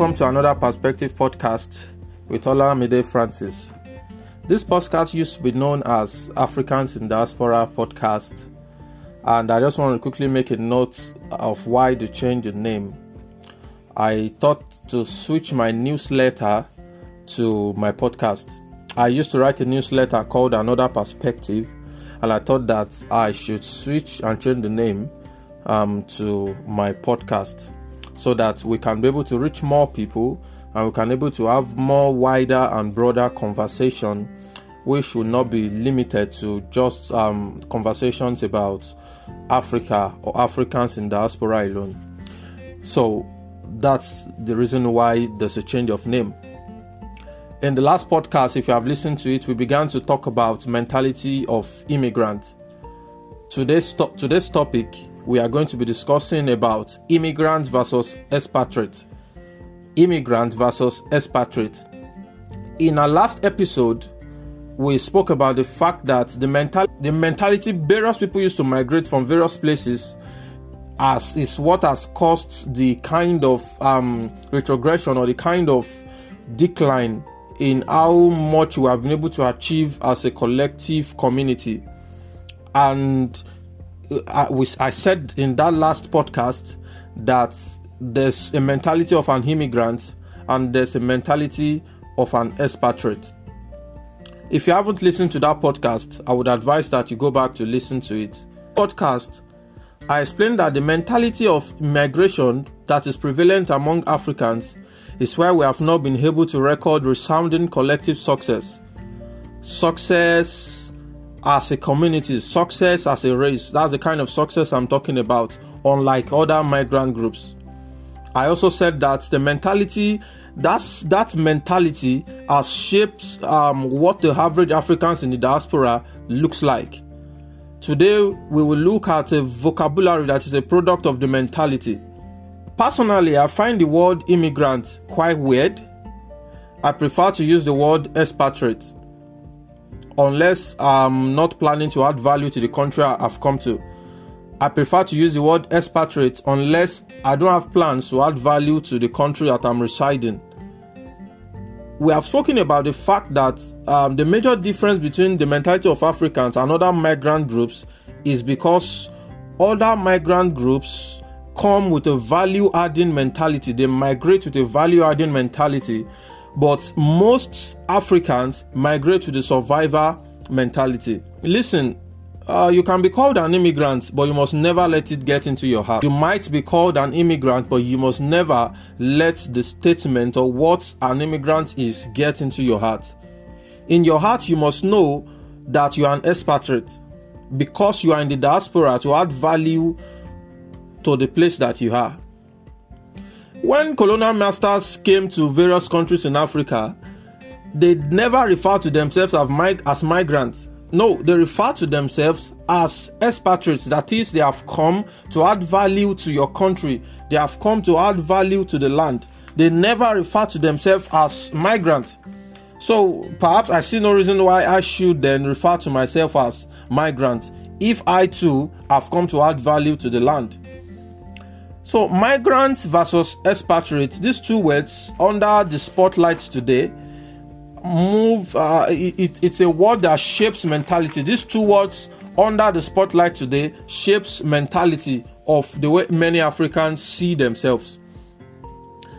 Welcome to another Perspective podcast with Olamide Francis. This podcast used to be known as Africans in Diaspora podcast, and I just want to quickly make a note of why the change in name. I thought to switch my newsletter to my podcast. I used to write a newsletter called Another Perspective, and I thought that I should switch and change the name um, to my podcast so that we can be able to reach more people and we can able to have more wider and broader conversation which should not be limited to just um, conversations about Africa or Africans in diaspora alone. So that's the reason why there's a change of name. In the last podcast, if you have listened to it, we began to talk about mentality of immigrant. Today's, to- today's topic we are going to be discussing about immigrants versus expatriates. Immigrant versus expatriate. In our last episode, we spoke about the fact that the mental the mentality various people used to migrate from various places as is what has caused the kind of um, retrogression or the kind of decline in how much we have been able to achieve as a collective community and I, I said in that last podcast that there's a mentality of an immigrant and there's a mentality of an expatriate. If you haven't listened to that podcast, I would advise that you go back to listen to it. Podcast, I explained that the mentality of migration that is prevalent among Africans is where we have not been able to record resounding collective success. Success as a community, success as a race. That's the kind of success I'm talking about, unlike other migrant groups. I also said that the mentality that's that mentality has shaped um, what the average Africans in the diaspora looks like. Today, we will look at a vocabulary that is a product of the mentality. Personally, I find the word immigrant quite weird. I prefer to use the word expatriate unless I'm not planning to add value to the country I've come to. I prefer to use the word expatriate unless I don't have plans to add value to the country that I'm residing. We have spoken about the fact that um, the major difference between the mentality of Africans and other migrant groups is because other migrant groups come with a value adding mentality, they migrate with a value adding mentality but most Africans migrate to the survivor mentality. Listen, uh, you can be called an immigrant, but you must never let it get into your heart. You might be called an immigrant, but you must never let the statement or what an immigrant is get into your heart. In your heart, you must know that you are an expatriate because you are in the diaspora to add value to the place that you are. When colonial masters came to various countries in Africa, they never referred to themselves as, mig- as migrants. No, they refer to themselves as expatriates. That is, they have come to add value to your country. They have come to add value to the land. They never refer to themselves as migrants. So perhaps I see no reason why I should then refer to myself as migrant if I too have come to add value to the land. So, migrants versus expatriates, these two words under the spotlight today move, uh, it, it's a word that shapes mentality. These two words under the spotlight today shapes mentality of the way many Africans see themselves.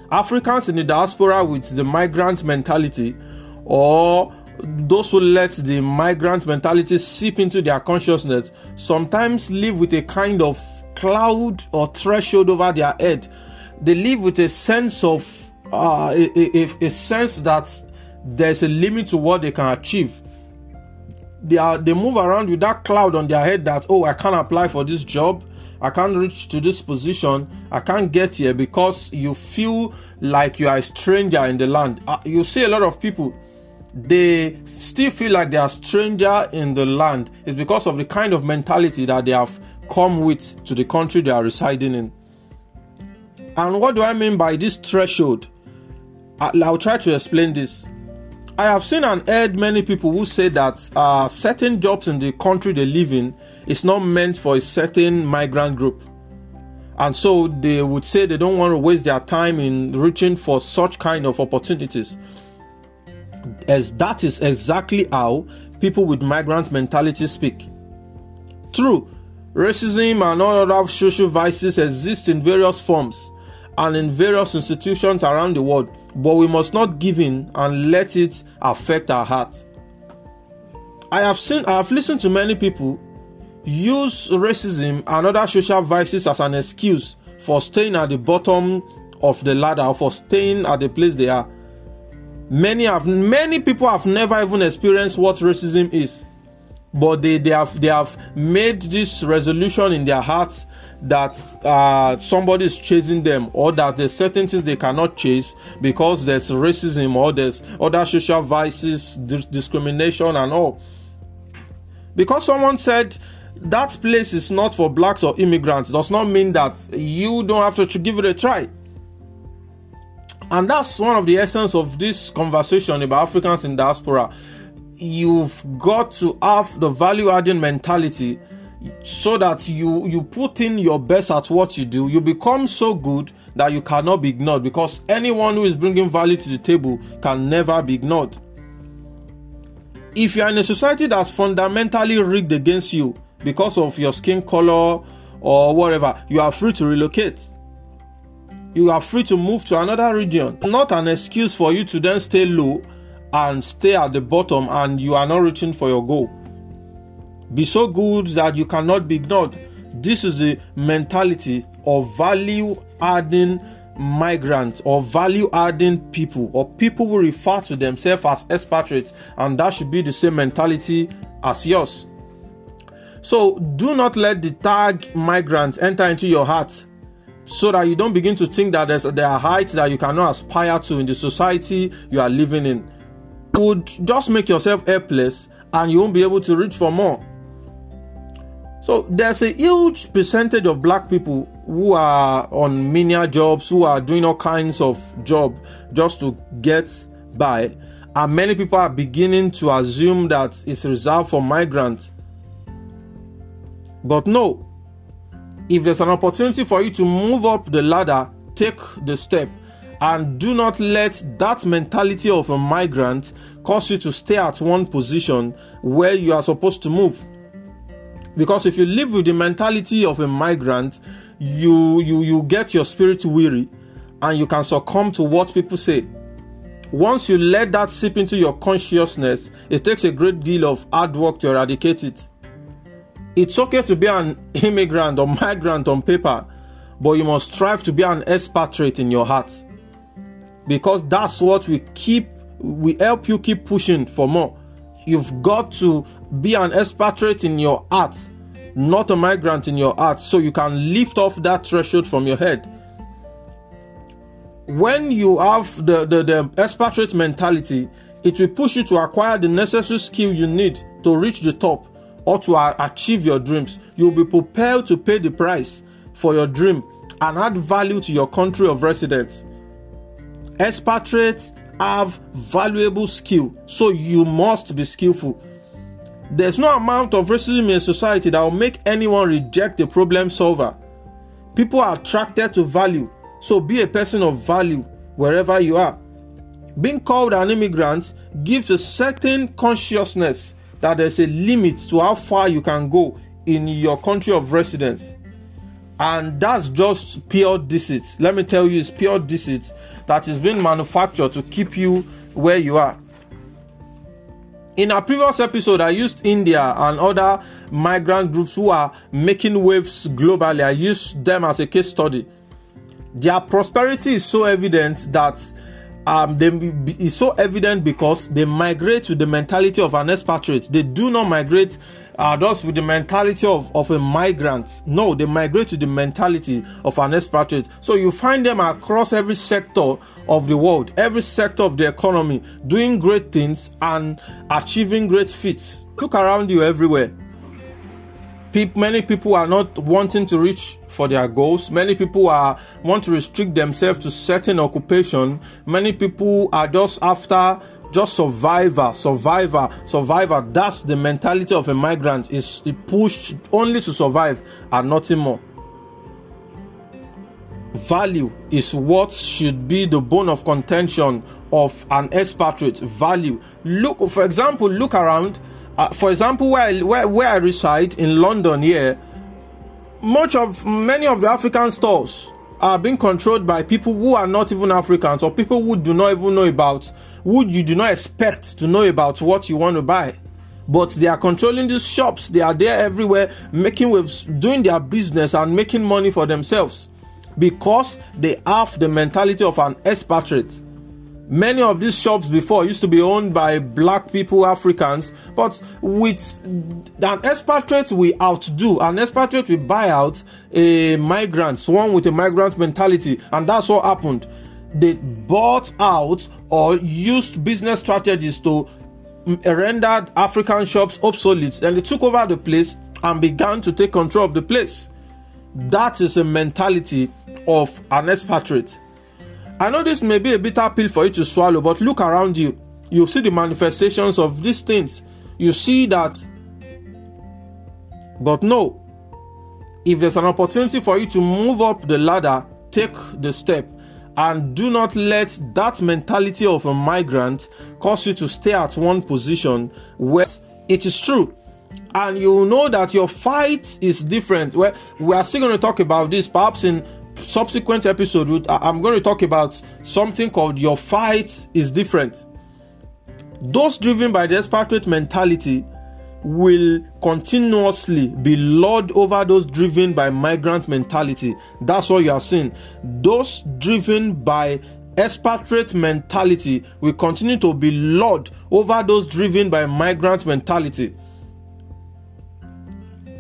Africans in the diaspora with the migrant mentality, or those who let the migrant mentality seep into their consciousness, sometimes live with a kind of cloud or threshold over their head. They live with a sense of uh, a, a, a sense that there's a limit to what they can achieve. They are they move around with that cloud on their head that oh I can't apply for this job, I can't reach to this position, I can't get here because you feel like you are a stranger in the land. Uh, you see a lot of people they still feel like they are stranger in the land is because of the kind of mentality that they have come with to the country they are residing in. And what do I mean by this threshold? I'll try to explain this. I have seen and heard many people who say that uh, certain jobs in the country they live in is not meant for a certain migrant group. And so they would say they don't want to waste their time in reaching for such kind of opportunities. As that is exactly how people with migrant mentality speak. True, racism and other social vices exist in various forms and in various institutions around the world, but we must not give in and let it affect our heart. I have seen I have listened to many people use racism and other social vices as an excuse for staying at the bottom of the ladder or for staying at the place they are. Many have many people have never even experienced what racism is. But they, they have they have made this resolution in their hearts that uh, somebody is chasing them or that there's certain things they cannot chase because there's racism or there's other social vices, discrimination and all. Because someone said that place is not for blacks or immigrants does not mean that you don't have to give it a try. And that's one of the essence of this conversation about Africans in diaspora. You've got to have the value adding mentality so that you you put in your best at what you do you become so good that you cannot be ignored because anyone who is bringing value to the table can never be ignored if you are in a society that's fundamentally rigged against you because of your skin color or whatever, you are free to relocate. You are free to move to another region. Not an excuse for you to then stay low and stay at the bottom and you are not reaching for your goal. Be so good that you cannot be ignored. This is the mentality of value adding migrants or value adding people or people who refer to themselves as expatriates, and that should be the same mentality as yours. So do not let the tag migrants enter into your heart so that you don't begin to think that there are heights that you cannot aspire to in the society you are living in. Would just make yourself helpless and you won't be able to reach for more. So there's a huge percentage of black people who are on menial jobs, who are doing all kinds of job just to get by, and many people are beginning to assume that it's reserved for migrants. But no, if there's an opportunity for you to move up the ladder, take the step and do not let that mentality of a migrant cause you to stay at one position where you are supposed to move. Because if you live with the mentality of a migrant, you you you get your spirit weary and you can succumb to what people say. Once you let that seep into your consciousness, it takes a great deal of hard work to eradicate it. It's okay to be an immigrant or migrant on paper, but you must strive to be an expatriate in your heart. Because that's what we keep, we help you keep pushing for more. You've got to be an expatriate in your heart, not a migrant in your heart, so you can lift off that threshold from your head. When you have the, the, the expatriate mentality, it will push you to acquire the necessary skill you need to reach the top or to achieve your dreams, you'll be prepared to pay the price for your dream and add value to your country of residence. Expatriates have valuable skill, so you must be skillful. There's no amount of racism in society that will make anyone reject a problem solver. People are attracted to value, so be a person of value wherever you are. Being called an immigrant gives a certain consciousness that there's a limit to how far you can go in your country of residence. And that's just pure deceit. Let me tell you, it's pure deceit that is being manufactured to keep you where you are. In a previous episode, I used India and other migrant groups who are making waves globally. I used them as a case study. Their prosperity is so evident that um, they is so evident because they migrate with the mentality of an expatriate. They do not migrate uh, just with the mentality of, of a migrant. No, they migrate with the mentality of an expatriate. So you find them across every sector of the world, every sector of the economy, doing great things and achieving great feats. Look around you everywhere many people are not wanting to reach for their goals. Many people are want to restrict themselves to certain occupation. Many people are just after just survivor survivor survivor. That's the mentality of a migrant is pushed only to survive and nothing more. Value is what should be the bone of contention of an expatriate. Value. Look for example look around uh, for example where I, where, where I reside in london here much of many of the african stores are being controlled by people who are not even africans or people who do not even know about who you do not expect to know about what you want to buy but they are controlling these shops they are there everywhere making waves doing their business and making money for themselves because they have the mentality of an expatriate. Many of these shops before used to be owned by black people, Africans, but with an expatriate we outdo, an expatriate we buy out a migrant, one with a migrant mentality, and that's what happened. They bought out or used business strategies to render African shops obsolete, and they took over the place and began to take control of the place. That is a mentality of an expatriate. I know this may be a bitter pill for you to swallow, but look around you. You see the manifestations of these things. You see that. But no, if there's an opportunity for you to move up the ladder, take the step and do not let that mentality of a migrant cause you to stay at one position where it is true and you know that your fight is different well we are still going to talk about this perhaps in subsequent episode, I'm going to talk about something called Your Fight is Different. Those driven by the expatriate mentality will continuously be lord over those driven by migrant mentality. That's what you are seeing. Those driven by expatriate mentality will continue to be lord over those driven by migrant mentality.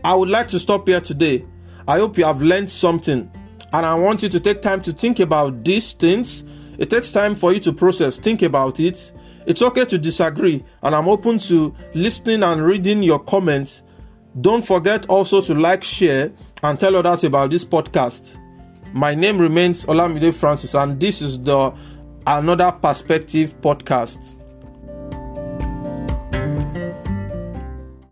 I would like to stop here today. I hope you have learned something and I want you to take time to think about these things. It takes time for you to process, think about it. It's okay to disagree, and I'm open to listening and reading your comments. Don't forget also to like, share, and tell others about this podcast. My name remains Olamide Francis, and this is the Another Perspective podcast.